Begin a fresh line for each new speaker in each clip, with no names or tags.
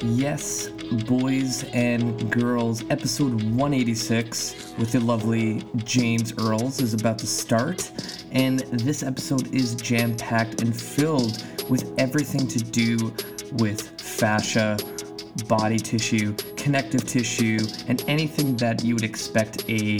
Yes, boys and girls, episode 186 with the lovely James Earls is about to start. And this episode is jam packed and filled with everything to do with fascia, body tissue, connective tissue, and anything that you would expect a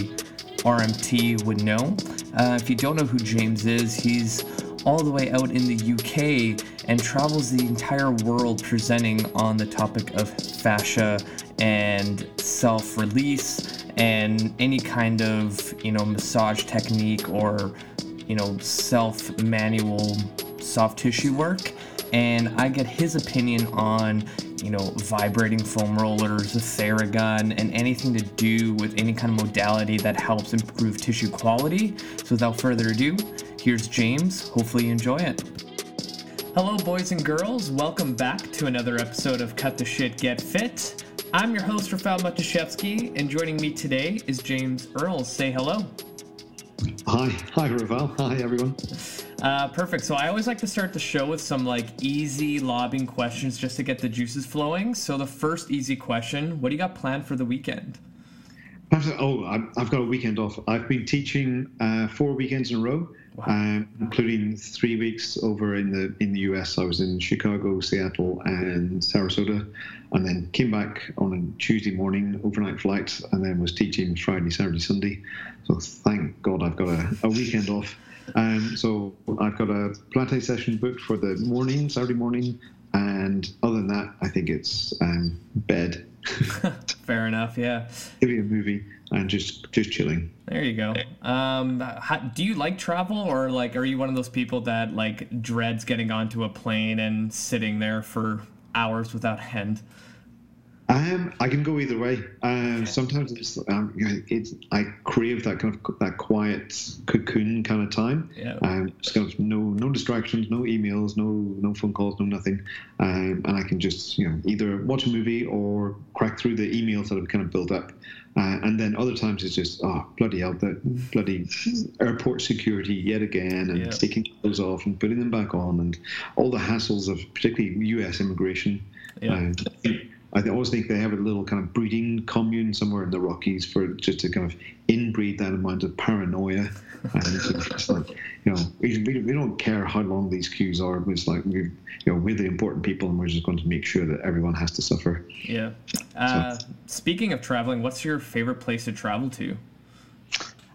RMT would know. Uh, if you don't know who James is, he's all the way out in the UK and travels the entire world presenting on the topic of fascia and self release and any kind of, you know, massage technique or, you know, self manual soft tissue work. And I get his opinion on, you know, vibrating foam rollers, a Theragun, and anything to do with any kind of modality that helps improve tissue quality. So without further ado, here's James. Hopefully you enjoy it. Hello, boys and girls. Welcome back to another episode of Cut the Shit, Get Fit. I'm your host, Rafal Matuszewski, and joining me today is James Earls. Say hello.
Hi, hi, Rafal. Hi, everyone.
Uh, perfect. So I always like to start the show with some like easy lobbing questions just to get the juices flowing. So the first easy question: What do you got planned for the weekend?
Oh, I've got a weekend off. I've been teaching uh, four weekends in a row. Um, including three weeks over in the in the US. I was in Chicago, Seattle, and Sarasota, and then came back on a Tuesday morning overnight flight, and then was teaching Friday, Saturday, Sunday. So thank God I've got a, a weekend off. Um, so I've got a Pilates session booked for the morning, Saturday morning, and other than that, I think it's um, bed.
Fair enough. Yeah.
Maybe a movie and just just chilling.
There you go. Um, how, do you like travel, or like, are you one of those people that like dreads getting onto a plane and sitting there for hours without end?
Um, I can go either way. Um, sometimes it's, um, it's I crave that kind of that quiet cocoon kind of time. Yeah. Um, just kind of no no distractions, no emails, no no phone calls, no nothing, um, and I can just you know either watch a movie or crack through the emails that have kind of built up. Uh, and then other times it's just oh bloody hell that bloody airport security yet again and yeah. taking clothes off and putting them back on and all the hassles of particularly U.S. immigration. Yeah. Um, I always think they have a little kind of breeding commune somewhere in the Rockies for just to kind of inbreed that amount of paranoia. And it's like, you know, we, we don't care how long these queues are. It's like we, you know, we're the important people, and we're just going to make sure that everyone has to suffer.
Yeah. Uh, so. Speaking of traveling, what's your favorite place to travel to?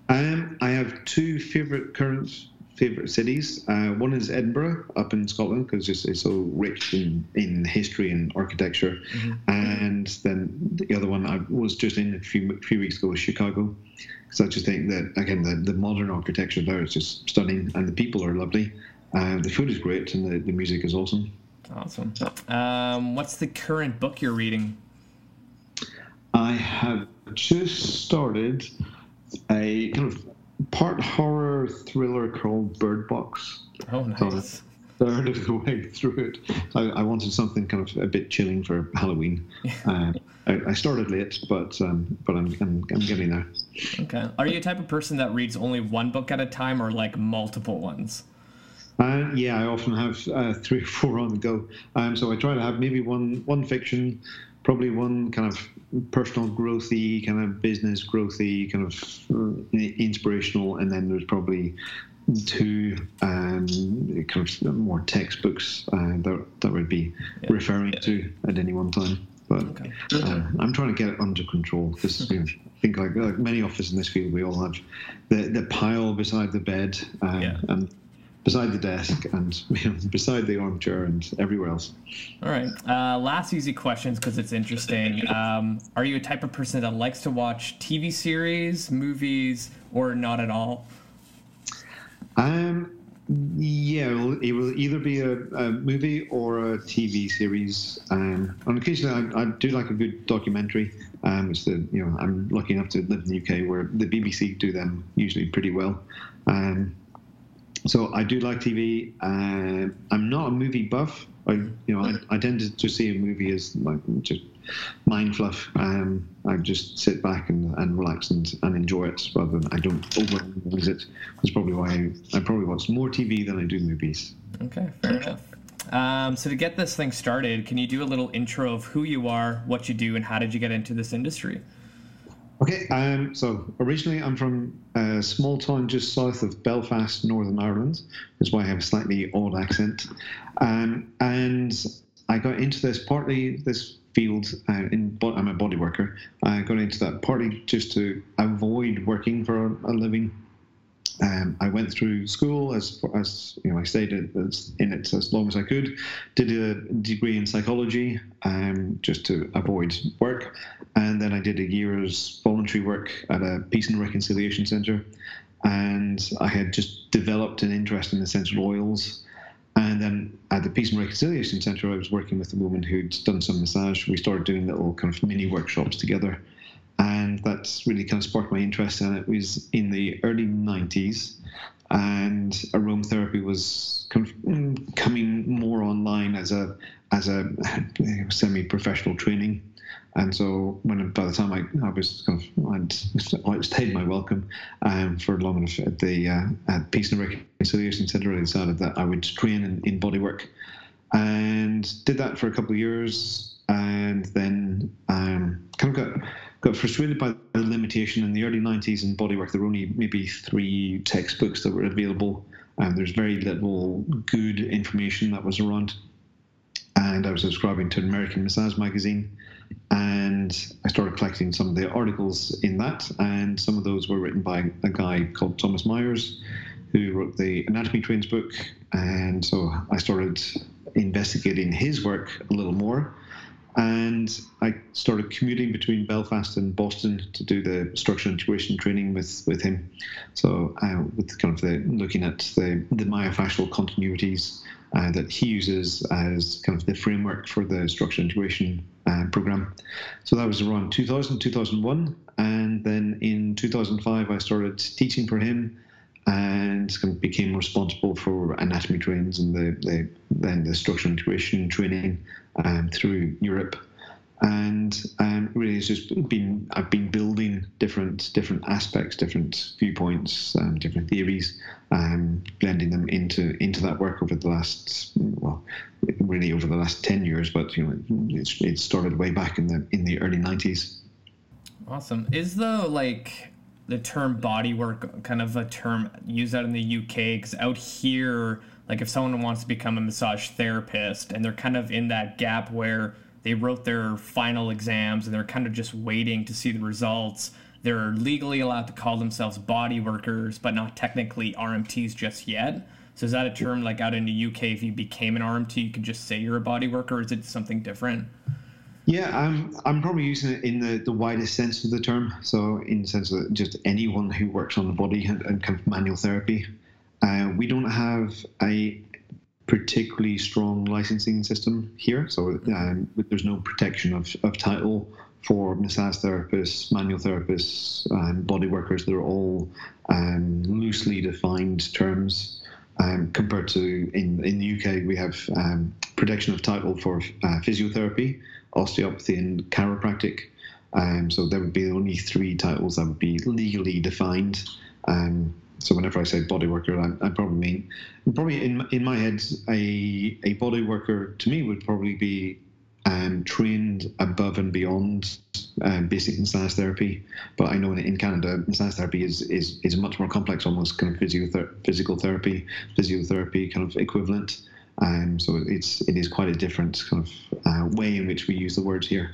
Um, I have two favorite current favorite cities. Uh, one is Edinburgh up in Scotland because it's, it's, so rich in, in history and architecture. Mm-hmm. And then the other one I was just in a few few weeks ago was Chicago. Because I just think that again the, the modern architecture there is just stunning and the people are lovely. Uh, the food is great and the, the music is awesome.
Awesome. Um, what's the current book you're reading?
I have just started a kind of part horror thriller called Bird Box.
Oh, nice. So
third of the way through it. I, I, wanted something kind of a bit chilling for Halloween. Uh, I, I, started late, but um, but I'm, I'm, I'm getting there.
Okay. Are you a type of person that reads only one book at a time, or like multiple ones?
Uh, yeah, I often have uh, three or four on the go. Um, so I try to have maybe one one fiction, probably one kind of personal growthy, kind of business growthy, kind of uh, inspirational, and then there's probably two um, kind of more textbooks uh, that that would be yeah. referring to at any one time. But okay. uh, I'm trying to get it under control because you know, I think like, like, many of us in this field, we all have the the pile beside the bed uh, yeah. and beside the desk and you know, beside the armchair and everywhere else.
All right. Uh, last easy questions because it's interesting. Um, are you a type of person that likes to watch TV series, movies, or not at all?
Um, yeah, it will either be a, a movie or a TV series. Um, on occasion, I, I, do like a good documentary. Um, it's the you know I'm lucky enough to live in the UK where the BBC do them usually pretty well. Um, so I do like TV. Uh, I'm not a movie buff. I, you know, I, I tend to see a movie as like just mind fluff. Um, I just sit back and, and relax and, and enjoy it rather than I don't overanalyze it. That's probably why I, I probably watch more TV than I do movies.
Okay, fair enough. Um, so to get this thing started, can you do a little intro of who you are, what you do, and how did you get into this industry?
Okay, um, so originally I'm from a small town just south of Belfast, Northern Ireland. That's why I have a slightly odd accent. Um, and I got into this partly this field uh, in I'm a body worker. I got into that partly just to avoid working for a, a living um, I went through school as as you know I stayed in it as long as I could. Did a degree in psychology um, just to avoid work, and then I did a year's voluntary work at a peace and reconciliation centre. And I had just developed an interest in essential oils. And then at the Peace and Reconciliation Centre, I was working with a woman who'd done some massage. We started doing little kind of mini workshops together and that's really kind of sparked my interest And it. was in the early 90s, and aromatherapy was kind mm, coming more online as a as a semi-professional training. And so, when by the time I, I was kind of I'd, I'd stayed my welcome um, for long enough at the uh, at Peace and Reconciliation Centre, I decided that I would train in, in bodywork, and did that for a couple of years, and then um, kind of got got frustrated by the limitation in the early 90s in bodywork. There were only maybe three textbooks that were available, and there's very little good information that was around. And I was subscribing to an American Massage magazine, and I started collecting some of the articles in that, and some of those were written by a guy called Thomas Myers, who wrote the Anatomy Trains book. And so I started investigating his work a little more and I started commuting between Belfast and Boston to do the structural integration training with, with him. So, uh, with kind of the looking at the, the myofascial continuities uh, that he uses as kind of the framework for the structural integration uh, program. So, that was around 2000, 2001. And then in 2005, I started teaching for him and became responsible for anatomy trains and the, the then the structural integration training um, through Europe. And um, really, it's just been I've been building different different aspects, different viewpoints, um, different theories, um, blending them into into that work over the last well, really over the last ten years. But you know, it's, it started way back in the in the early nineties.
Awesome. Is the like the term bodywork kind of a term used out in the UK because out here, like if someone wants to become a massage therapist and they're kind of in that gap where they wrote their final exams and they're kind of just waiting to see the results. They're legally allowed to call themselves body workers, but not technically RMTs just yet. So is that a term like out in the UK? If you became an RMT, you could just say you're a body worker, or is it something different?
Yeah, I'm I'm probably using it in the, the widest sense of the term. So in the sense that just anyone who works on the body and, and kind of manual therapy. Uh, we don't have a particularly strong licensing system here, so um, there's no protection of, of title for massage therapists, manual therapists, and body workers. They're all um, loosely defined terms. Um, compared to in in the UK, we have um, protection of title for uh, physiotherapy, osteopathy and chiropractic. Um, so there would be only three titles that would be legally defined. Um, so whenever I say body worker, I, I, probably mean probably in in my head a a body worker to me would probably be um, trained above and beyond um, basic massage therapy. But I know in, in, Canada, massage therapy is, is is much more complex, almost kind of physical therapy, physiotherapy kind of equivalent. Um, so it's it is quite a different kind of uh, way in which we use the words here.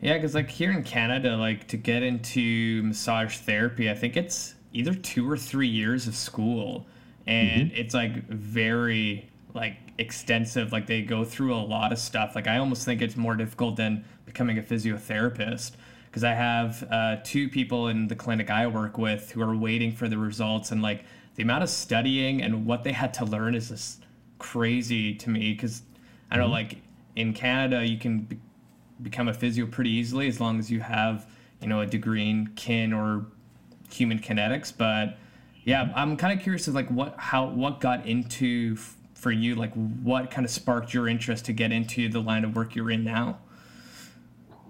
Yeah, because like here in Canada, like to get into massage therapy, I think it's either two or three years of school, and mm-hmm. it's like very like extensive. Like they go through a lot of stuff. Like I almost think it's more difficult than becoming a physiotherapist because I have uh, two people in the clinic I work with who are waiting for the results, and like the amount of studying and what they had to learn is just crazy to me because I don't mm-hmm. know, like in Canada, you can be- become a physio pretty easily as long as you have, you know, a degree in kin or human kinetics. But yeah, I'm kind of curious of like what, how, what got into f- for you, like what kind of sparked your interest to get into the line of work you're in now?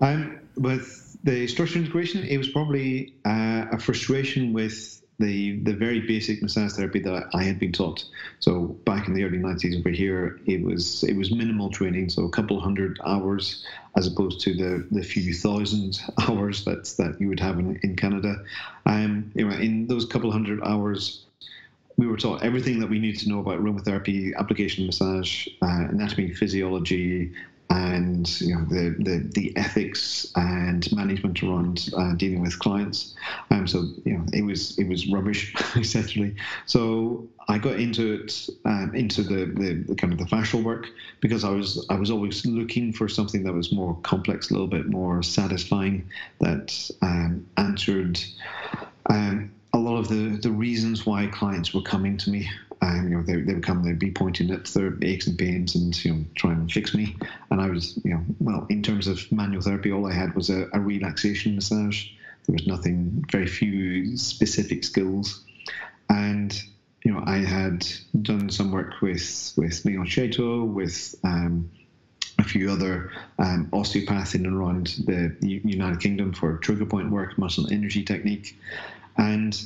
Um, with the structural integration, it was probably uh, a frustration with the the very basic massage therapy that I had been taught. So back in the early 90s over here, it was it was minimal training, so a couple hundred hours as opposed to the the few thousand hours that that you would have in, in Canada. Um, know, in those couple hundred hours, we were taught everything that we needed to know about aromatherapy, application massage, uh, anatomy, physiology, and you know the, the, the ethics and management around uh, dealing with clients. Um, so you know it was it was rubbish essentially. So I got into it um, into the, the, the, kind of the fascial work because I was I was always looking for something that was more complex, a little bit more satisfying, that um, answered. Um, a lot of the, the reasons why clients were coming to me um, you know, they, they would come, they'd be pointing at their aches and pains and, you know, try and fix me. And I was, you know, well, in terms of manual therapy, all I had was a, a relaxation massage. There was nothing, very few specific skills. And, you know, I had done some work with, with Leon Chaitow, with, um, a few other um, osteopaths in and around the United Kingdom for trigger point work, muscle energy technique. And,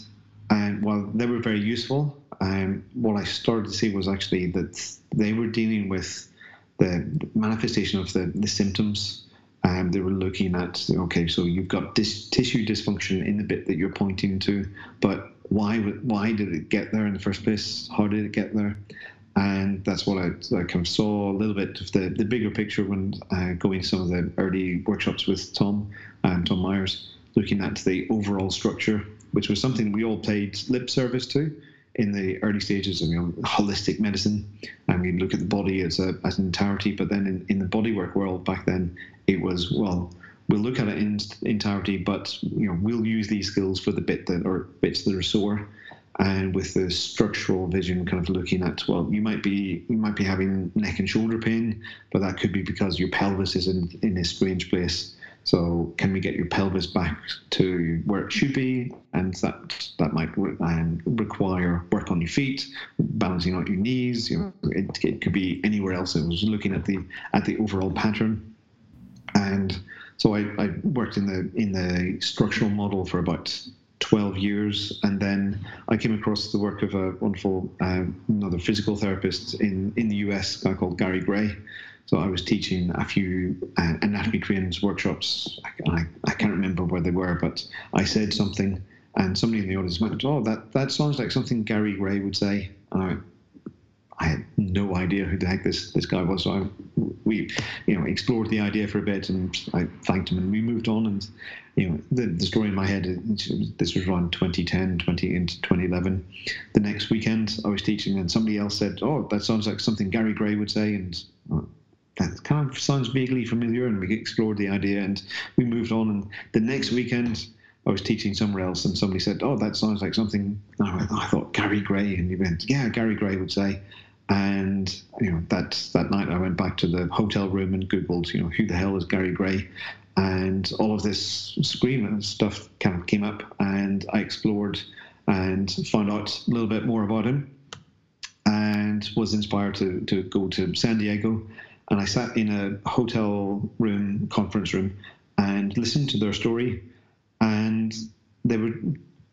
and while they were very useful, um, what I started to see was actually that they were dealing with the manifestation of the, the symptoms. Um, they were looking at okay, so you've got dis- tissue dysfunction in the bit that you're pointing to, but why why did it get there in the first place? How did it get there? And that's what I, I kind of saw a little bit of the, the bigger picture when uh, going some of the early workshops with Tom and Tom Myers, looking at the overall structure, which was something we all paid lip service to in the early stages of you know, holistic medicine, and we look at the body as a as an entirety. But then in, in the bodywork world back then, it was well, we'll look at it in entirety, but you know we'll use these skills for the bit that or bits that are sore, and with the structural vision, kind of looking at well, you might be you might be having neck and shoulder pain, but that could be because your pelvis is in in a strange place so can we get your pelvis back to where it should be? And that that might um, require work on your feet, balancing out your knees. You know, it, it could be anywhere else. It was looking at the at the overall pattern, and so I, I worked in the in the structural model for about 12 years. And then I came across the work of a wonderful, uh, another physical therapist in, in the US, a guy called Gary Gray, so I was teaching a few uh, anatomy trainings workshops. I, I, I, can't remember where they were, but I said something, and somebody in the audience went, "Oh, that that sounds like something Gary Gray would say." And I, went, I had no idea who the heck this this guy was. So I, we, you know, explored the idea for a bit, and I thanked him, and we moved on. And you know, the, the story in my head, this was around 2010, 20 into 2011. The next weekend, I was teaching, and somebody else said, "Oh, that sounds like something Gary Gray would say," and that kind of sounds vaguely familiar, and we explored the idea, and we moved on. And the next weekend, I was teaching somewhere else, and somebody said, "Oh, that sounds like something." I, went, I thought Gary Gray, and he went, "Yeah, Gary Gray would say." And you know that that night, I went back to the hotel room and googled, you know, who the hell is Gary Gray, and all of this scream and stuff kind of came up, and I explored and found out a little bit more about him, and was inspired to to go to San Diego and I sat in a hotel room, conference room, and listened to their story. And they were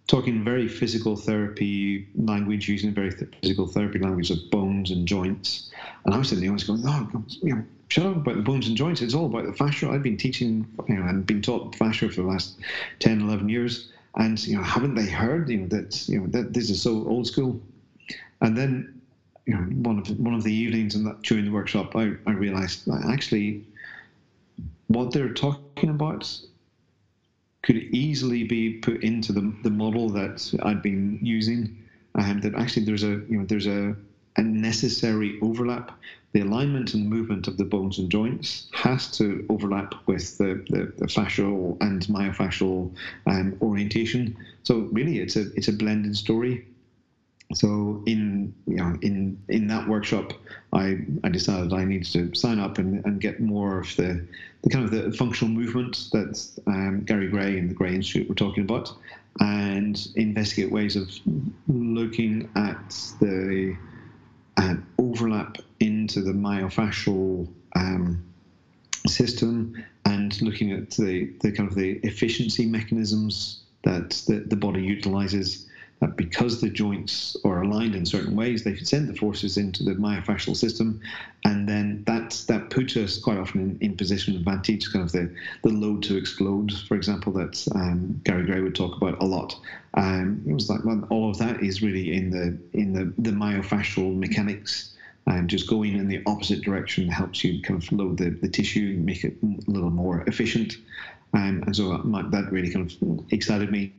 talking very physical therapy language, using very physical therapy language of bones and joints. And I was sitting there, I was going, oh, you know, shut up about the bones and joints. It's all about the fascia. I've been teaching, you know, and been taught fascia for the last 10, 11 years. And, you know, haven't they heard, you know, that, you know, that this is so old school? And then you know, one of the, one of the evenings and that during the workshop, I, I realized that actually what they're talking about could easily be put into the, the model that I'd been using, and that actually there's a you know there's a, a necessary overlap. The alignment and movement of the bones and joints has to overlap with the, the, the fascial and myofascial um, orientation. So really, it's a it's a blended story so in you know in in that workshop i i decided i needed to sign up and, and get more of the the kind of the functional movement that um, gary gray and the gray institute were talking about and investigate ways of looking at the uh, overlap into the myofascial um, system and looking at the, the kind of the efficiency mechanisms that the, the body utilizes that because the joints are aligned in certain ways, they can send the forces into the myofascial system, and then that that puts us quite often in, in position of advantage, kind of the, the load to explode, for example, that um, Gary Gray would talk about a lot. Um, it was like well, all of that is really in the in the, the myofascial mechanics and just going in the opposite direction helps you kind of load the, the tissue, make it a little more efficient. Um, and so that, that really kind of excited me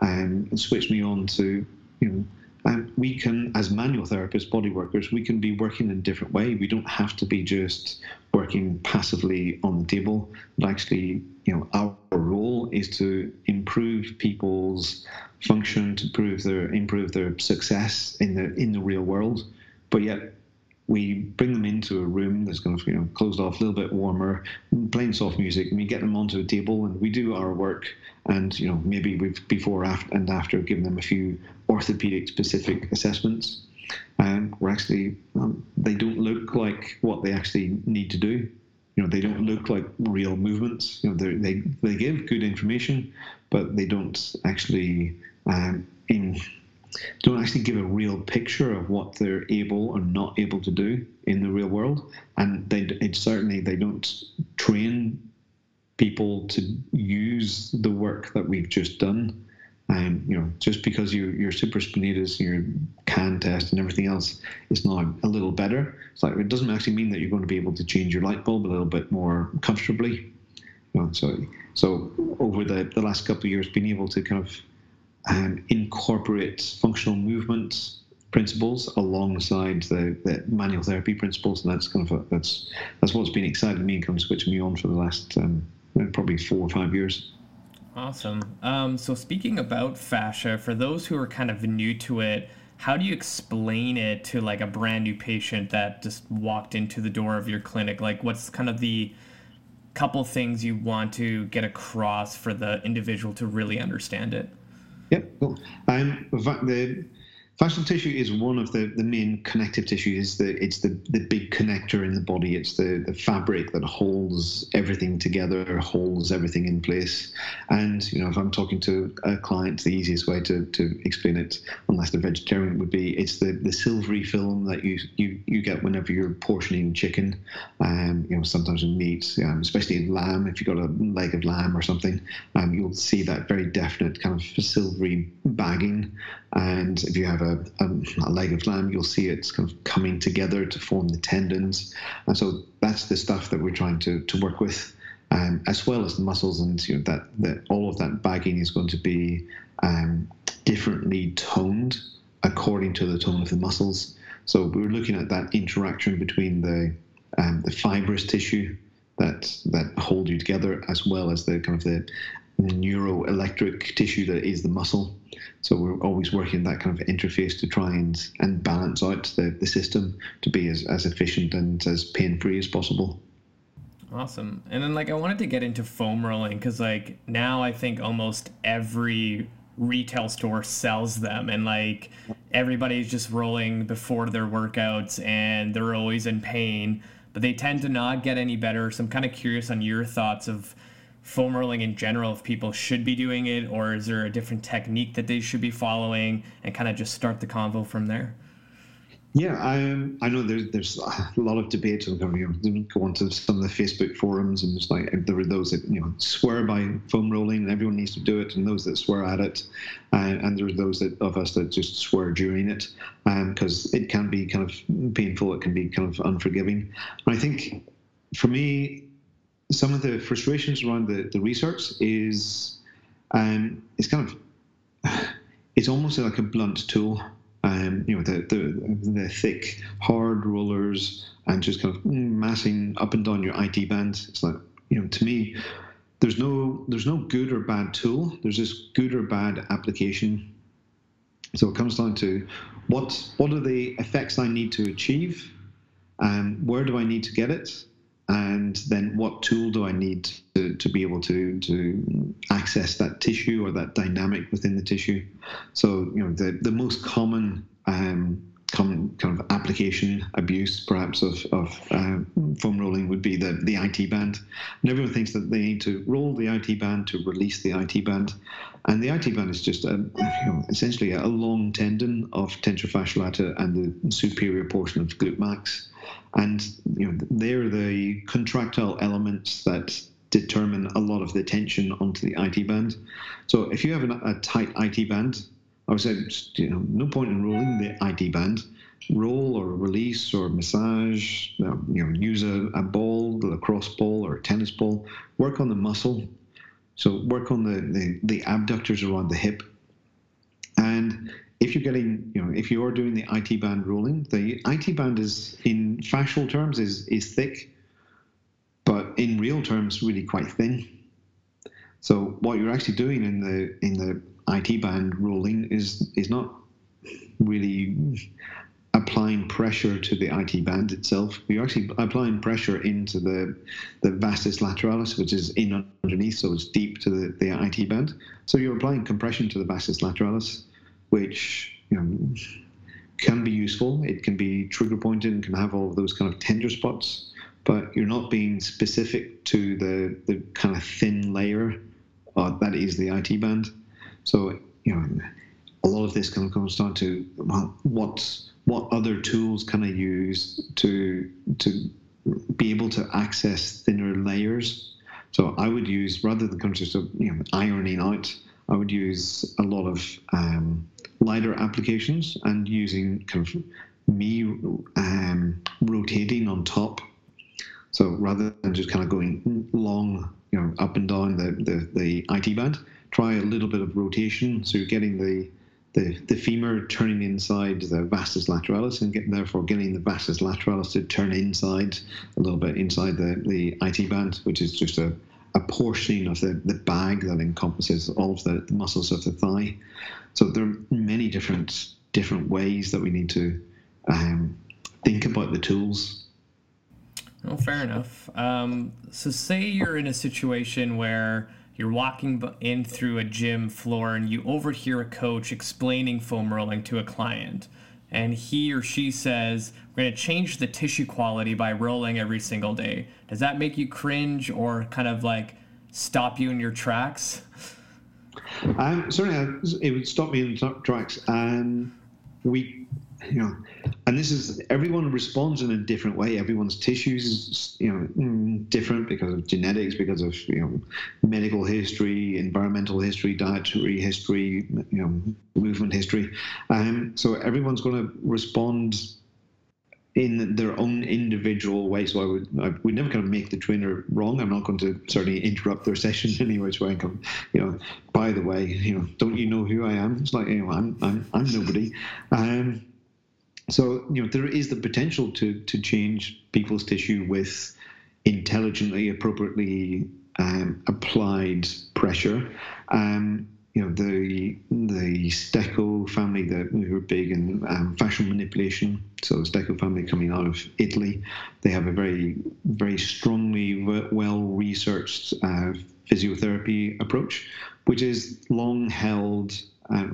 um, and switched me on to, you know, um, we can, as manual therapists, body workers, we can be working in a different way. We don't have to be just working passively on the table. But actually, you know, our role is to improve people's function, to improve their improve their success in the in the real world. But yet, we bring them into a room that's kind of you know closed off, a little bit warmer, playing soft music, and we get them onto a table and we do our work. And you know maybe we've before after, and after given them a few orthopedic specific assessments. And we're actually um, they don't look like what they actually need to do. You know they don't look like real movements. You know they they give good information, but they don't actually um, in don't actually give a real picture of what they're able or not able to do in the real world, and they certainly they don't train people to use the work that we've just done. And you know, just because you, your supraspinatus, your CAN test, and everything else is now a little better, it's like it doesn't actually mean that you're going to be able to change your light bulb a little bit more comfortably. You know, so, so over the, the last couple of years, being able to kind of um, incorporate functional movement principles alongside the, the, manual therapy principles, and that's kind of a, that's that's what's been exciting me and kind of switching me on for the last um, probably four or five years.
Awesome. Um, so speaking about fascia, for those who are kind of new to it, how do you explain it to like a brand new patient that just walked into the door of your clinic? Like, what's kind of the couple things you want to get across for the individual to really understand it?
Yep, cool. Um, the Fascial tissue is one of the, the main connective tissues. It's The, it's the, the big connector in the body. It's the, the fabric that holds everything together, holds everything in place. And, you know, if I'm talking to a client, the easiest way to, to explain it, unless they're vegetarian, would be it's the, the silvery film that you, you, you get whenever you're portioning chicken. Um, you know, sometimes in meat, um, especially in lamb, if you've got a leg of lamb or something, um, you'll see that very definite kind of silvery bagging. And if you have a, a, a, leg of lamb, you'll see it's kind of coming together to form the tendons. And so that's the stuff that we're trying to, to work with, um, as well as the muscles. And you know, that, that all of that bagging is going to be um, differently toned according to the tone of the muscles. So we're looking at that interaction between the um, the fibrous tissue that that hold you together, as well as the kind of the neuroelectric tissue that is the muscle. So we're always working that kind of interface to try and, and balance out the, the system to be as, as efficient and as pain free as possible.
Awesome. And then like I wanted to get into foam rolling because like now I think almost every retail store sells them and like everybody's just rolling before their workouts and they're always in pain, but they tend to not get any better. So I'm kind of curious on your thoughts of foam rolling in general if people should be doing it or is there a different technique that they should be following and kind of just start the convo from there?
Yeah i i know there's there's a lot of debate on you know go onto some of the facebook forums and it's like there are those that you know swear by foam rolling and everyone needs to do it and those that swear at it uh, and there are those that, of us that just swear during it because um, it can be kind of painful it can be kind of unforgiving. And i think for me some of the frustrations around the, the research is um, it's kind of it's almost like a blunt tool. Um, you know, the, the the thick, hard rollers and just kind of massing up and down your IT band. It's like you know, to me, there's no there's no good or bad tool. There's just good or bad application. So it comes down to what what are the effects I need to achieve, and um, where do I need to get it, and then what tool do I need to, to be able to to access that tissue or that dynamic within the tissue? So you know the the most common um, common kind of application abuse, perhaps, of, of uh, foam rolling would be the, the IT band. And everyone thinks that they need to roll the IT band to release the IT band. And the IT band is just a, you know, essentially a long tendon of tensor fasciae lata and the superior portion of glute max. And you know, they're the contractile elements that determine a lot of the tension onto the IT band. So if you have an, a tight IT band, I say, you know, no point in rolling the IT band. Roll or release or massage, you know, use a, a ball, a lacrosse ball or a tennis ball. Work on the muscle. So work on the, the, the abductors around the hip. And if you're getting, you know, if you are doing the IT band rolling, the IT band is, in fascial terms, is is thick, but in real terms, really quite thin. So what you're actually doing in the in the IT band rolling is is not really applying pressure to the IT band itself. You're actually applying pressure into the the vastus lateralis, which is in underneath, so it's deep to the, the IT band. So you're applying compression to the vastus lateralis, which you know can be useful. It can be trigger pointed and can have all those kind of tender spots, but you're not being specific to the the kind of thin layer uh, that is the IT band. So you know, a lot of this kind of comes down to well, what what other tools can I use to to be able to access thinner layers. So I would use rather than kind of you know ironing out, I would use a lot of um, lighter applications and using kind of me um, rotating on top. So rather than just kind of going long, you know, up and down the, the, the IT band, try a little bit of rotation. So you're getting the the, the femur turning inside the vastus lateralis and therefore getting the vastus lateralis to turn inside a little bit inside the, the IT band, which is just a, a portion of the, the bag that encompasses all of the, the muscles of the thigh. So there are many different different ways that we need to um, think about the tools.
Well, fair enough. Um, so, say you're in a situation where you're walking in through a gym floor and you overhear a coach explaining foam rolling to a client, and he or she says, We're going to change the tissue quality by rolling every single day. Does that make you cringe or kind of like stop you in your tracks?
Um, certainly, it would stop me in tracks. And we you know, and this is everyone responds in a different way. Everyone's tissues is you know mm, different because of genetics, because of you know medical history, environmental history, dietary history, you know movement history. Um, so everyone's going to respond in their own individual way. So I would I would never kind of make the trainer wrong. I'm not going to certainly interrupt their session in any which way come, you know, by the way, you know, don't you know who I am? It's like, you know, I'm I'm I'm nobody. Um, so you know there is the potential to to change people's tissue with intelligently, appropriately um, applied pressure. Um, you know the the Stecco family that were big in um, fascial manipulation. So the Stecco family coming out of Italy, they have a very very strongly well researched uh, physiotherapy approach, which is long held uh,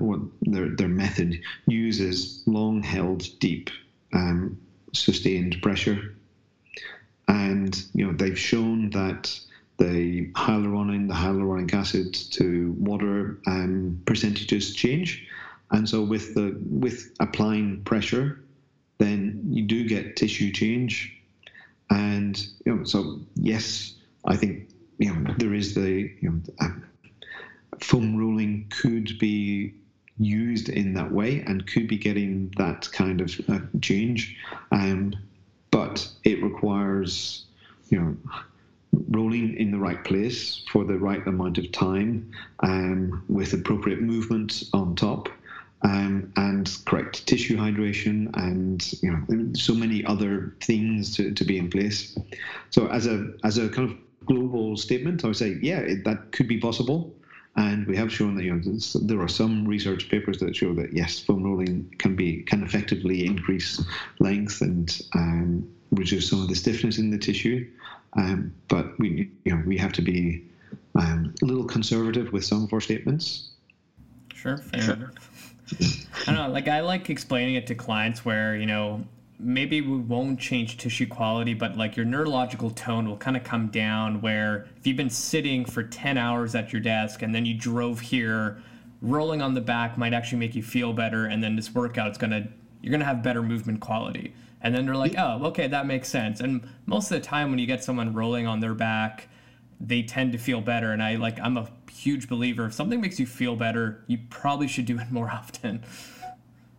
their, their method uses long held deep um, sustained pressure. And you know they've shown that the hyaluronan, the hyaluronic acid to water um, percentages change, and so with the with applying pressure, then you do get tissue change, and you know so yes, I think you know there is the you know foam rolling could be used in that way and could be getting that kind of uh, change. Um, but it requires, you know, rolling in the right place for the right amount of time um, with appropriate movement on top. Um, and correct tissue hydration and you know so many other things to, to be in place so as a as a kind of global statement i would say yeah it, that could be possible and we have shown that you know there are some research papers that show that yes, foam rolling can be can effectively increase length and um, reduce some of the stiffness in the tissue. Um, but we you know we have to be um, a little conservative with some of our statements.
Sure, fair sure. enough. I don't know. Like I like explaining it to clients where you know maybe we won't change tissue quality, but like your neurological tone will kind of come down. Where if you've been sitting for 10 hours at your desk and then you drove here, rolling on the back might actually make you feel better. And then this workout is going to, you're going to have better movement quality. And then they're like, oh, okay, that makes sense. And most of the time when you get someone rolling on their back, they tend to feel better. And I like, I'm a huge believer if something makes you feel better, you probably should do it more often.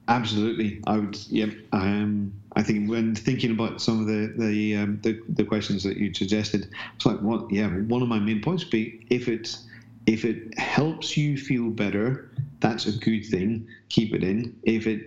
Absolutely, I would. Yep. Um, I think when thinking about some of the the, um, the, the questions that you suggested, it's like what? Yeah, one of my main points would be if it if it helps you feel better, that's a good thing. Keep it in. If it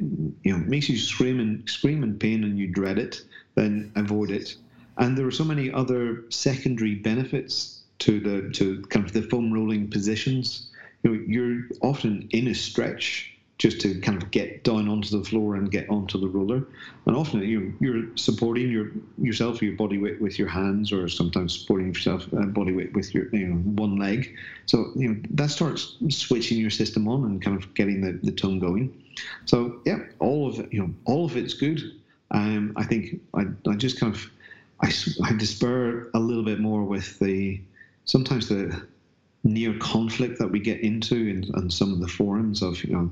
you know makes you scream and scream in pain and you dread it, then avoid it. And there are so many other secondary benefits to the to kind of the foam rolling positions. You know, you're often in a stretch just to kind of get down onto the floor and get onto the roller. And often you, you're supporting your yourself, your body weight with your hands, or sometimes supporting yourself uh, body weight with your you know one leg. So you know that starts switching your system on and kind of getting the, the tone going. So yeah, all of you know all of it's good. Um, I think I, I just kind of I, I despair a little bit more with the sometimes the near conflict that we get into in, in some of the forums of you know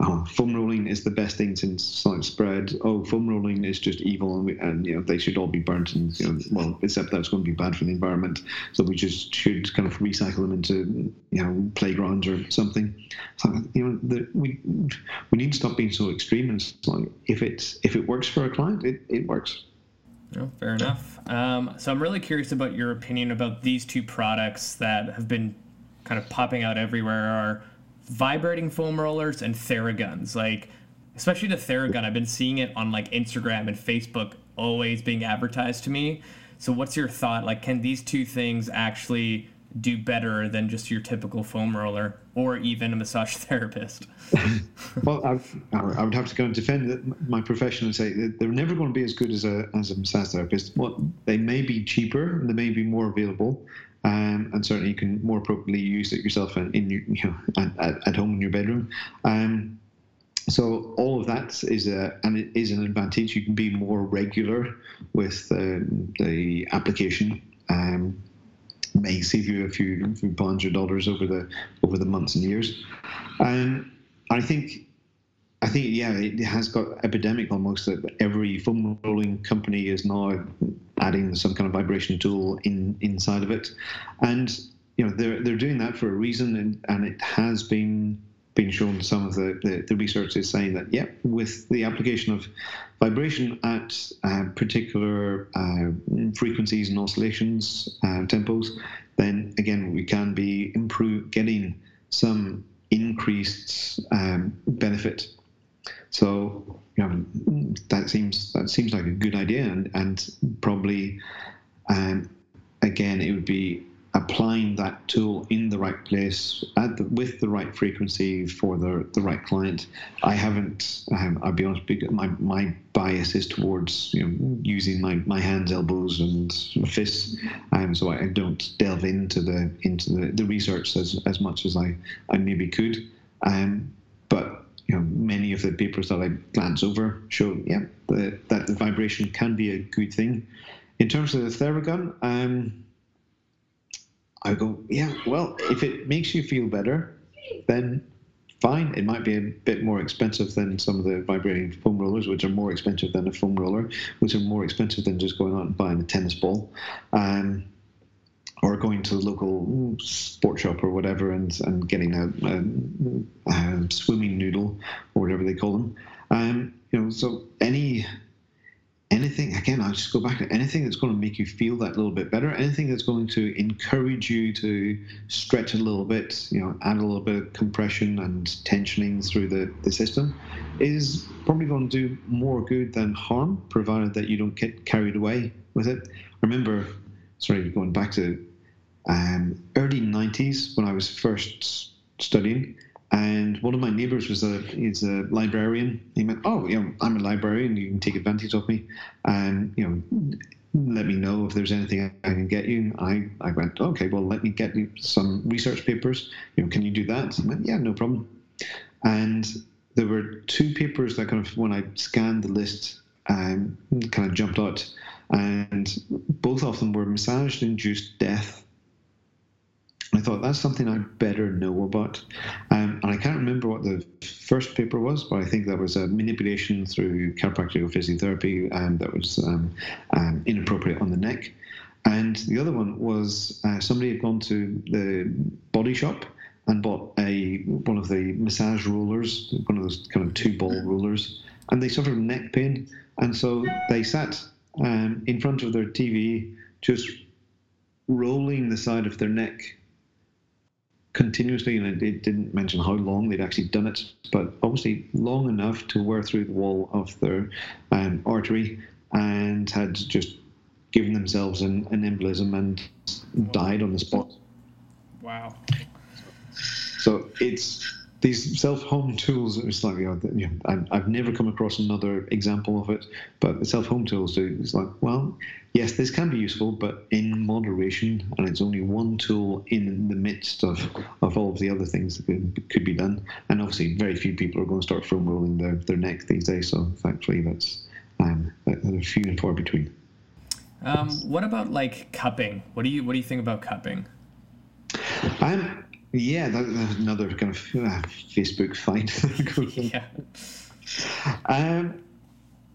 oh, foam rolling is the best thing since sliced bread. Oh, foam rolling is just evil, and, we, and, you know they should all be burnt. And you know, well, except that's going to be bad for the environment. So we just should kind of recycle them into you know playgrounds or something. So you know, the, we we need to stop being so extreme. And like if it's if it works for a client, it, it works.
Oh, fair enough. Um, so I'm really curious about your opinion about these two products that have been kind of popping out everywhere. Are vibrating foam rollers and Theraguns. Like, especially the Theragun, I've been seeing it on like Instagram and Facebook always being advertised to me. So, what's your thought? Like, can these two things actually do better than just your typical foam roller or even a massage therapist?
well, I've, I would have to go and defend my profession and say they're never going to be as good as a, as a massage therapist. Well, they may be cheaper and they may be more available, um, and certainly you can more appropriately use it yourself in, in your, you know, at, at home in your bedroom. Um, so all of that is a and it is an advantage. You can be more regular with uh, the application. Um, may save you a few, few pounds or dollars over the over the months and years. And I think I think yeah, it has got epidemic almost that every foam rolling company is now adding some kind of vibration tool in inside of it, and you know they're they're doing that for a reason, and, and it has been been shown. Some of the, the, the research is saying that yeah, with the application of vibration at uh, particular uh, frequencies and oscillations uh, tempos, then again we can be improve getting some increased um, benefit so you know, that seems that seems like a good idea, and and probably um, again it would be applying that tool in the right place at the, with the right frequency for the, the right client. I haven't, um, I'll be honest, my, my bias is towards you know, using my, my hands, elbows, and fists, um, so I, don't delve into the into the, the research as, as much as I, I maybe could. Um, but you know, many of the papers that I glance over show, yeah, the, that the vibration can be a good thing. In terms of the Theragun, um, I go, yeah, well, if it makes you feel better, then fine. It might be a bit more expensive than some of the vibrating foam rollers, which are more expensive than a foam roller, which are more expensive than just going out and buying a tennis ball. Um, or going to the local sport shop or whatever and, and getting a, a, a swimming noodle or whatever they call them. Um, you know, so any anything again, I'll just go back to anything that's going to make you feel that little bit better, anything that's going to encourage you to stretch a little bit, you know, add a little bit of compression and tensioning through the, the system, is probably going to do more good than harm, provided that you don't get carried away with it. Remember, sorry, going back to um, early 90s when I was first studying. And one of my neighbors was a he's a librarian. He went, "Oh, you know, I'm a librarian. You can take advantage of me, and you know, let me know if there's anything I can get you." I, I went, "Okay, well, let me get you some research papers. You know, can you do that?" He went, "Yeah, no problem." And there were two papers that kind of, when I scanned the list, um, kind of jumped out, and both of them were massage induced death. I thought that's something I better know about. Um, and I can't remember what the first paper was, but I think that was a manipulation through chiropractic or physiotherapy and that was um, um, inappropriate on the neck. And the other one was uh, somebody had gone to the body shop and bought a one of the massage rollers, one of those kind of two ball rollers, and they suffered neck pain, and so they sat um, in front of their TV, just rolling the side of their neck continuously, and it didn't mention how long they'd actually done it, but obviously long enough to wear through the wall of their um, artery, and had just given themselves an, an embolism and died on the spot.
Wow.
So it's these self-home tools. It's like you know, I've never come across another example of it, but the self-home tools do. It's like, well, yes, this can be useful, but in moderation, and it's only one tool in the midst of, of all of the other things that could, be done. And obviously, very few people are going to start foam rolling their, their neck these days. So thankfully, that's um, few and far between.
Um, what about like cupping? What do you what do you think about cupping?
Um, yeah, that, that's another kind of uh, Facebook fight. yeah. Um,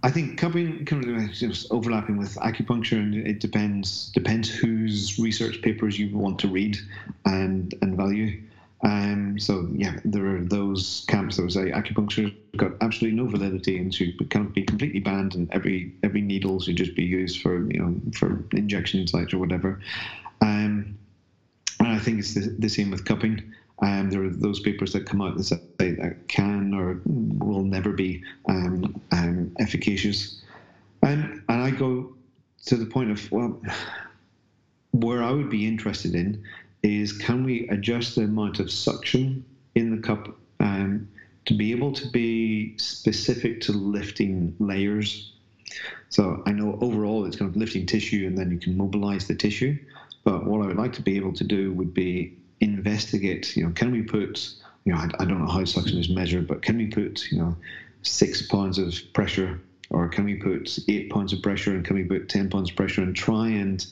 I think cupping kind of just overlapping with acupuncture, and it depends depends whose research papers you want to read and and value. Um, so yeah, there are those camps that would say acupuncture got absolutely no validity and should be completely banned, and every every needle should just be used for you know for injection sites or whatever. Um, and I think it's the, the same with cupping. Um, there are those papers that come out that say that can or will never be um, um, efficacious. And, and I go to the point of, well, where I would be interested in is can we adjust the amount of suction in the cup um, to be able to be specific to lifting layers? So I know overall it's kind of lifting tissue and then you can mobilize the tissue. But what I would like to be able to do would be investigate, you know, can we put, you know, I, I don't know how suction is measured, but can we put, you know, six pounds of pressure or can we put eight pounds of pressure and can we put 10 pounds of pressure and try and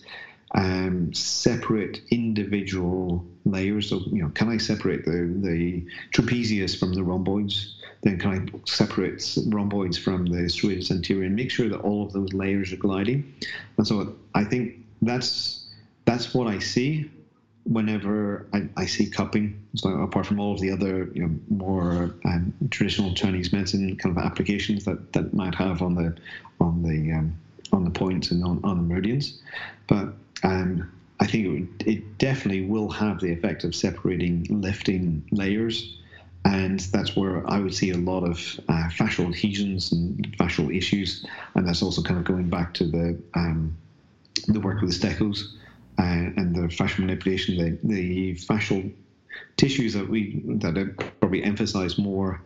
um, separate individual layers. So, you know, can I separate the, the trapezius from the rhomboids? Then can I separate rhomboids from the serratus anterior and make sure that all of those layers are gliding? And so I think that's that's what I see whenever I, I see cupping. So apart from all of the other, you know, more um, traditional Chinese medicine kind of applications that, that might have on the on the um, on the points and on, on the meridians, but um, I think it, would, it definitely will have the effect of separating lifting layers. And that's where I would see a lot of uh, fascial adhesions and fascial issues. And that's also kind of going back to the um, the work with the Steccos uh, and the fascial manipulation, the, the fascial tissues that we that I probably emphasize more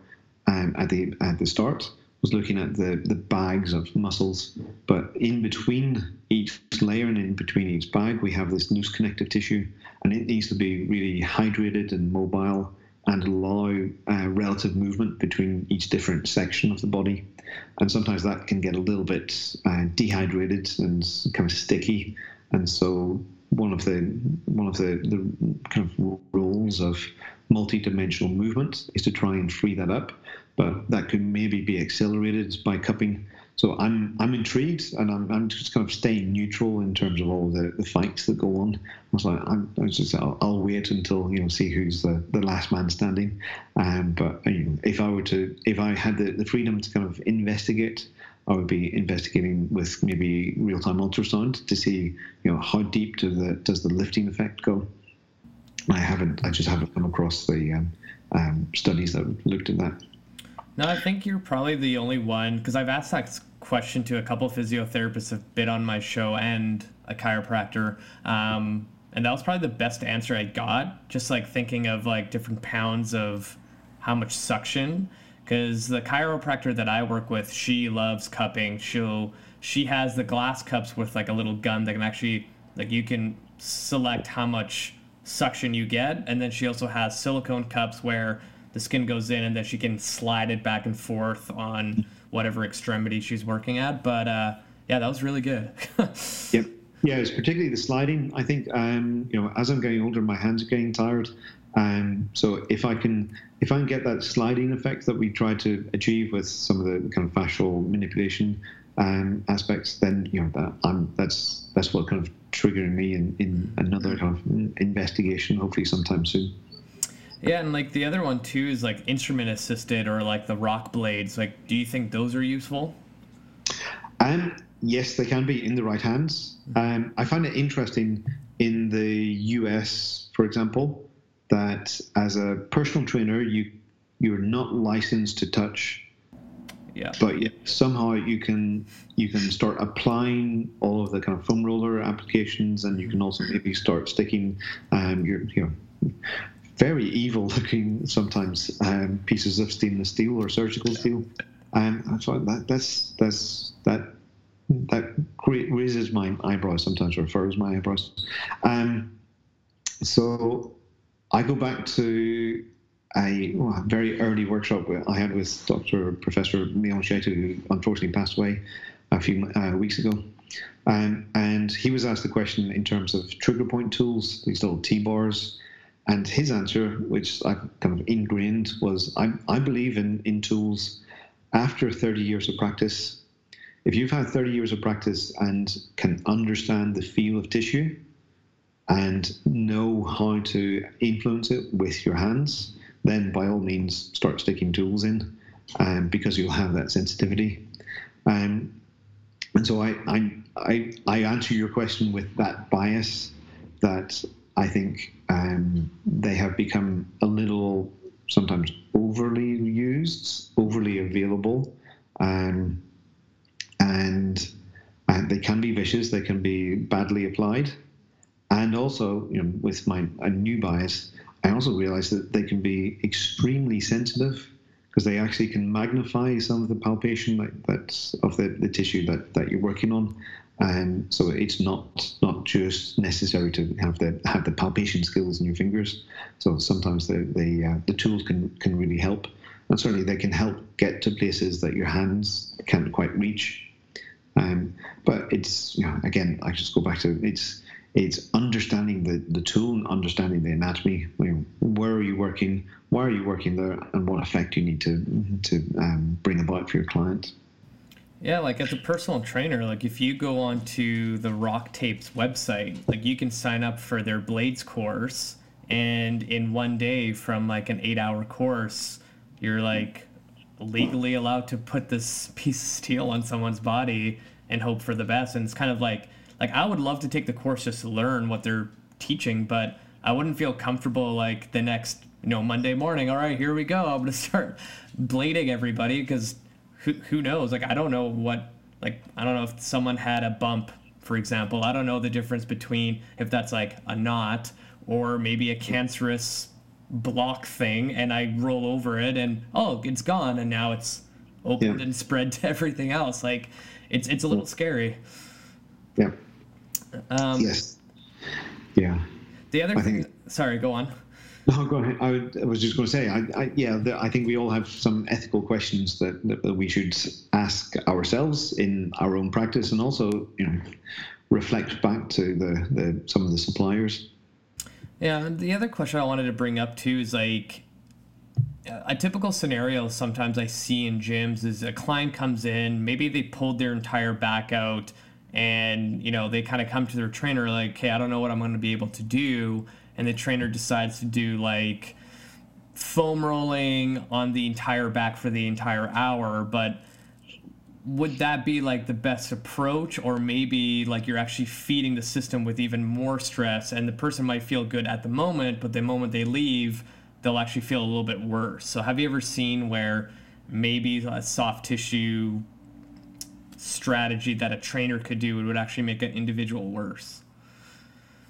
um, at the at the start was looking at the, the bags of muscles. But in between each layer and in between each bag, we have this loose connective tissue, and it needs to be really hydrated and mobile and allow uh, relative movement between each different section of the body. And sometimes that can get a little bit uh, dehydrated and kind of sticky. And so one of the one of the, the kind of rules of multi-dimensional movement is to try and free that up but that could maybe be accelerated by cupping. So I'm I'm intrigued, and I'm, I'm just kind of staying neutral in terms of all the, the fights that go on. I was like, I'm, I was just I'll, I'll, wait until you know see who's the, the last man standing. Um, but you know, if I were to if I had the, the freedom to kind of investigate, I would be investigating with maybe real time ultrasound to see you know how deep do the does the lifting effect go. I haven't I just haven't come across the um, um, studies that looked at that.
No, I think you're probably the only one because I've asked that question to a couple physiotherapists have been on my show and a chiropractor. Um, and that was probably the best answer I got. Just like thinking of like different pounds of how much suction. Because the chiropractor that I work with, she loves cupping. She'll she has the glass cups with like a little gun that can actually like you can select how much suction you get, and then she also has silicone cups where the skin goes in and then she can slide it back and forth on whatever extremity she's working at. But uh, yeah, that was really good.
yep. Yeah, it's particularly the sliding. I think um, you know, as I'm getting older, my hands are getting tired. Um, so if I can, if I can get that sliding effect that we try to achieve with some of the kind of fascial manipulation um, aspects, then you know that I'm that's that's what kind of triggering me in, in another kind of investigation, hopefully sometime soon.
Yeah, and like the other one too is like instrument assisted or like the RockBlades. Like, do you think those are useful?
Um, yes, they can be in the right hands. Um, I find it interesting in the US, for example, that as a personal trainer, you you're not licensed to touch.
Yeah.
But yet somehow you can you can start applying all of the kind of foam roller applications, and you can also maybe start sticking um, your you know very evil looking sometimes um, pieces of stainless steel or surgical steel. Um, so that that's that's that that raises my eyebrows sometimes or furrows my eyebrows. Um, so I go back to a, very early workshop I had with Dr. Professor Leon Chaitow, who unfortunately passed away a few uh, weeks ago. Um, and he was asked the question in terms of trigger point tools, these little T bars. And his answer, which I kind of ingrained, was I, I believe in, in tools after 30 years of practice. If you've had 30 years of practice and can understand the feel of tissue and know how to influence it with your hands, then by all means start sticking tools in um, because you'll have that sensitivity. Um, and so I, I, I, I answer your question with that bias that I think um, they have become a little sometimes overly used, overly available, um, and and they can be vicious. They can be badly applied, and also you know with my new bias, I also realize that they can be extremely sensitive because they actually can magnify some of the palpation that, that's of the, the tissue that, that you're working on and so it's not not just necessary to have the have the palpation skills in your fingers. So sometimes the the, uh, the tools can can really help, and certainly they can help get to places that your hands can't quite reach. Um, but it's you know again I just go back to it's it's understanding the, the tool and understanding the anatomy. Where are you working? Why are you working there? And what effect do you need to to um, bring about for your client.
Yeah, like as a personal trainer, like if you go onto the RockTape's website, like you can sign up for their blades course, and in one day from like an eight hour course, you're like legally allowed to put this piece of steel on someone's body and hope for the best. And it's kind of like like I would love to take the course just to learn what they're teaching, but I wouldn't feel comfortable like the next you know Monday morning. All right, here we go. I'm gonna start blading everybody because who, who knows? Like, I don't know what, like, I don't know if someone had a bump, for example. I don't know the difference between if that's like a knot or maybe a cancerous block thing and I roll over it and, oh, it's gone and now it's opened yeah. and spread to everything else. Like, it's, it's a little scary.
Yeah. Um, yes. Yeah.
The other I thing, think, sorry, go on.
No, go ahead. I, would, I was just going to say, I, I, yeah, the, I think we all have some ethical questions that, that, that, we should ask ourselves in our own practice, and also, you know, reflect back to the, the some of the suppliers.
Yeah, the other question I wanted to bring up too is like a typical scenario sometimes I see in gyms is a client comes in, maybe they pulled their entire back out, and you know they kind of come to their trainer like, "Hey, I don't know what I'm going to be able to do." and the trainer decides to do like foam rolling on the entire back for the entire hour, but would that be like the best approach? Or maybe like you're actually feeding the system with even more stress and the person might feel good at the moment but the moment they leave they'll actually feel a little bit worse. So have you ever seen where maybe a soft tissue strategy that a trainer could do would actually make an individual worse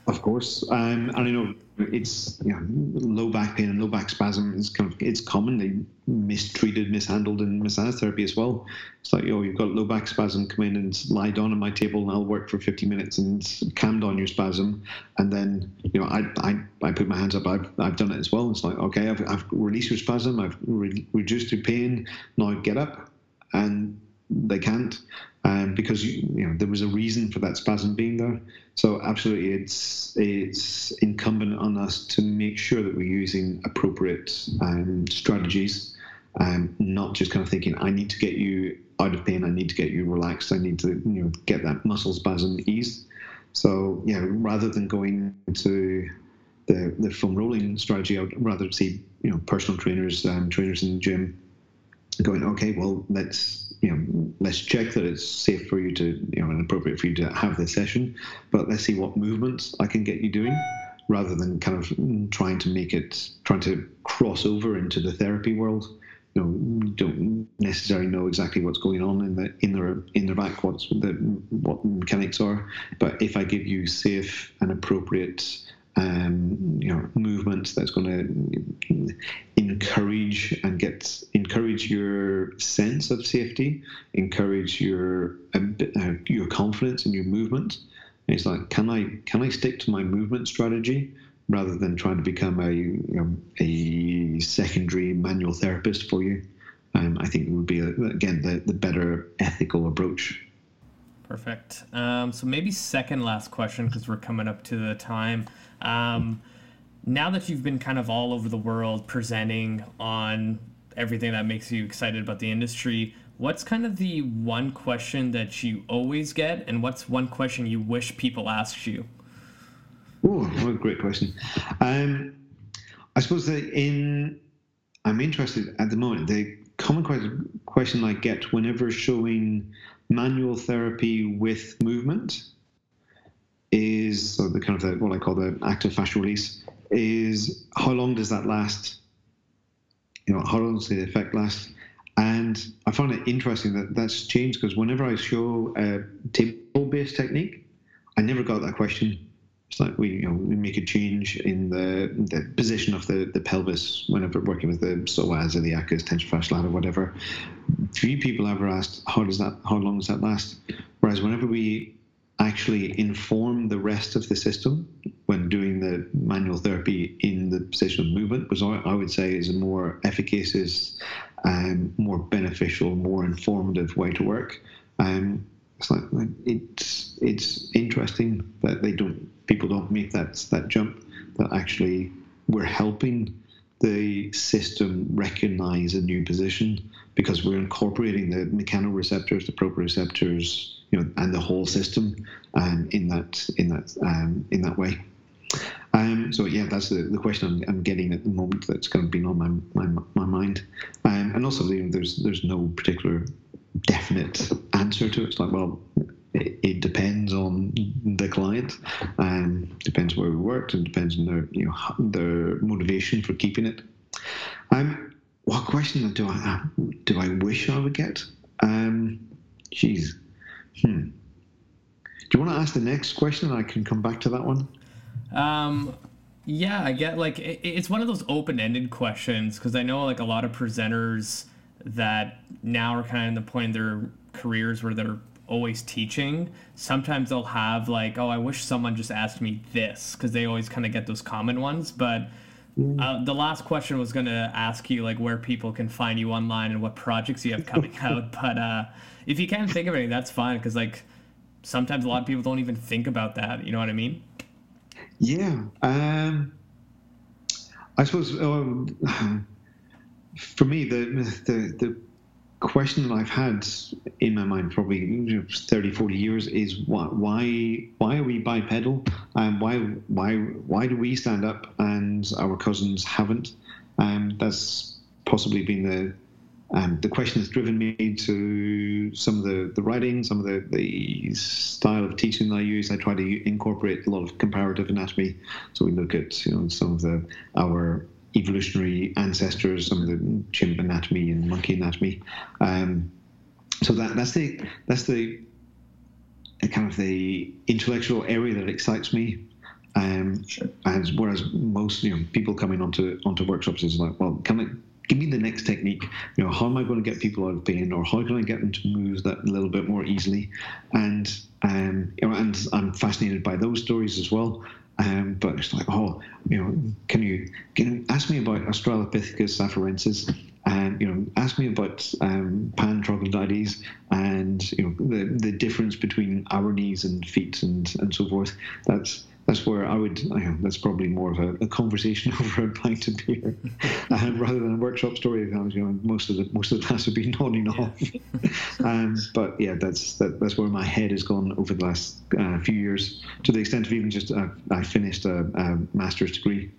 Of course, um, and I know it's you know, low back pain and low back spasm is kind of it's commonly mistreated, mishandled in massage therapy as well. It's like, oh, you've got low back spasm, come in and lie down on my table and I'll work for 50 minutes and calm down your spasm. And then, you know, I, I, I put my hands up, I've, I've done it as well. It's like, okay, I've, I've released your spasm, I've re- reduced your pain, now get up. And they can't um, because you, know there was a reason for that spasm being there. So absolutely, it's it's incumbent on us to make sure that we're using appropriate um, strategies, um, not just kind of thinking I need to get you out of pain, I need to get you relaxed, I need to you know get that muscle spasm eased. So yeah, rather than going to the the foam rolling strategy, I would rather see you know personal trainers, um, trainers in the gym, going okay, well let's you know, let's check that it's safe for you to, you know, and appropriate for you to have this session, but let's see what movements I can get you doing rather than kind of mm, trying to make it, trying to cross over into the therapy world. You know, don't necessarily know exactly what's going on in the in their in their back, what's the what mechanics are. But if I give you safe and appropriate um, you know movements that's going to encourage and get encourage your sense of safety, encourage your uh, your confidence in your movement. And it's like, can I can I stick to my movement strategy rather than trying to become a you know, a secondary manual therapist for you? Um, I think it would be a, again the the better ethical approach.
Perfect. Um, so maybe second last question because we're coming up to the time. Um, now that you've been kind of all over the world presenting on everything that makes you excited about the industry, what's kind of the one question that you always get, and what's one question you wish people asked you?
Oh, what a great question. Um, I suppose that in I'm interested at the moment. The common question I get whenever showing manual therapy with movement is so the kind of the, what I call the active fascial release is how long does that last? You know, how long does the effect last? And I find it interesting that that's changed because whenever I show a table-based technique, I never got that question. It's like we, you know, we make a change in the, the position of the, the pelvis whenever working with the psoas or the acus, tensor fasciae or whatever. Few people ever asked, how does that, how long does that last? Whereas whenever we actually inform the rest of the system when doing the manual therapy in the position of movement, which I would say is a more efficacious, um, more beneficial, more informative way to work. Um, it's like it's it's interesting that they don't people don't make that that jump that actually we're helping the system recognize a new position because we're incorporating the mechanoreceptors, the proprioceptors, you know, and the whole system um, in that in that um, in that way. Um, so yeah, that's the, the question I'm, I'm, getting at the moment. That's kind of been on my my, my mind, um, and also you know, there's there's no particular definite answer to it. It's like well, it, depends on the client, and depends where we worked, and depends on their you know their motivation for keeping it. Um, what question do I do I wish I would get? Um, geez, Hmm. Do you want to ask the next question? I can come back to that one.
Um, yeah, I get like it, it's one of those open-ended questions because I know like a lot of presenters that now are kind of in the point in their careers where they're always teaching. Sometimes they'll have like, oh, I wish someone just asked me this because they always kind of get those common ones, but. Uh, the last question was going to ask you like where people can find you online and what projects you have coming out, but uh, if you can't think of anything, that's fine because like sometimes a lot of people don't even think about that. You know what I mean?
Yeah. Um, I suppose um, for me the the the question that I've had in my mind probably 30, 40 years is why why why are we bipedal and why why why do we stand up and our cousins haven't? Um, that's possibly been the um, the question that's driven me to some of the, the writing, some of the, the style of teaching that I use. I try to incorporate a lot of comparative anatomy. So we look at you know some of the our evolutionary ancestors, some of the chimp anatomy and monkey anatomy. Um, so that that's the that's the kind of the intellectual area that excites me. Um, sure. And whereas most you know people coming onto onto workshops is like, well, can I give me the next technique? You know, how am I going to get people out of pain, or how can I get them to move that a little bit more easily? And um, you know, and I'm fascinated by those stories as well. Um, but it's like, oh, you know, can you can you ask me about Australopithecus afarensis? And you know, ask me about um, pan troglodytes and you know the the difference between our knees and feet and and so forth. That's that's where I would. Know, that's probably more of a, a conversation over a pint of beer, um, rather than a workshop story. Because you know, most of the most of the class would be nodding off. um, but yeah, that's that, that's where my head has gone over the last uh, few years. To the extent of even just uh, I finished a, a master's degree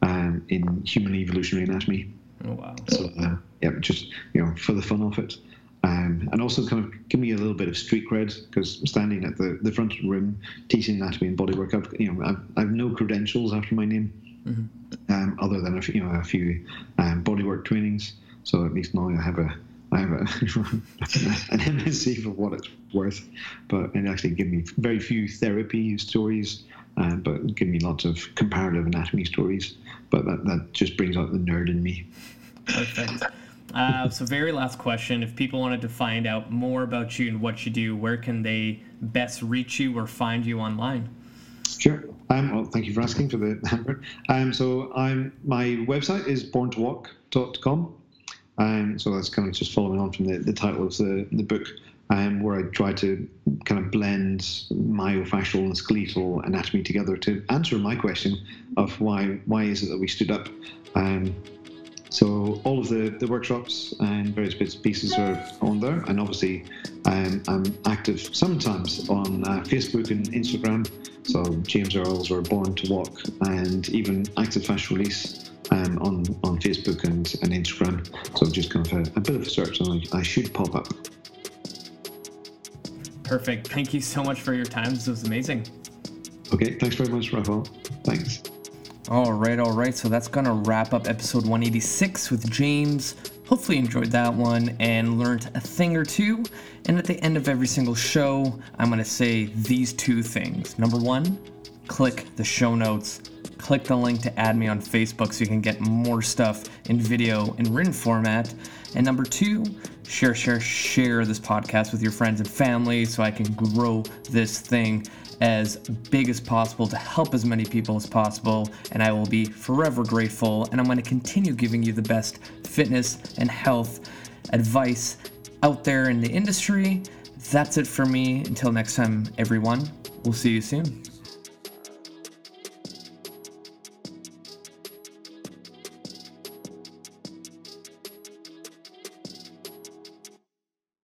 um, in human evolutionary anatomy.
Oh wow!
So uh, yeah, just you know, for the fun of it. Um, and also kind of give me a little bit of street cred because standing at the, the front of the room teaching anatomy and bodywork, I've you know I've, I've no credentials after my name, mm-hmm. um, other than a few, you know a few um, bodywork trainings. So at least now I have a I have a, an MSc for what it's worth, but it actually give me very few therapy stories, uh, but give me lots of comparative anatomy stories. But that, that just brings out the nerd in me.
Perfect. Uh, so, very last question. If people wanted to find out more about you and what you do, where can they best reach you or find you online?
Sure. Um, well, thank you for asking for the hamper. Um, so, I'm my website is borntowalk.com. Um, so that's kind of just following on from the, the title of the, the book, um, where I try to kind of blend myofascial and skeletal anatomy together to answer my question of why why is it that we stood up. Um, so all of the, the workshops and various bits and pieces are on there, and obviously um, I'm active sometimes on uh, Facebook and Instagram. So James Earls or Born to Walk, and even Active Fascial Release um, on on Facebook and, and Instagram. So just kind of a, a bit of a search, and I, I should pop up.
Perfect. Thank you so much for your time. This was amazing.
Okay. Thanks very much, Rafal. Thanks.
All right, all right. So that's going to wrap up episode 186 with James. Hopefully, enjoyed that one and learned a thing or two. And at the end of every single show, I'm going to say these two things. Number one, click the show notes. Click the link to add me on Facebook so you can get more stuff in video and written format. And number two, share, share, share this podcast with your friends and family so I can grow this thing as big as possible to help as many people as possible, and I will be forever grateful. And I'm going to continue giving you the best fitness and health advice out there in the industry. That's it for me. Until next time, everyone, we'll see you soon.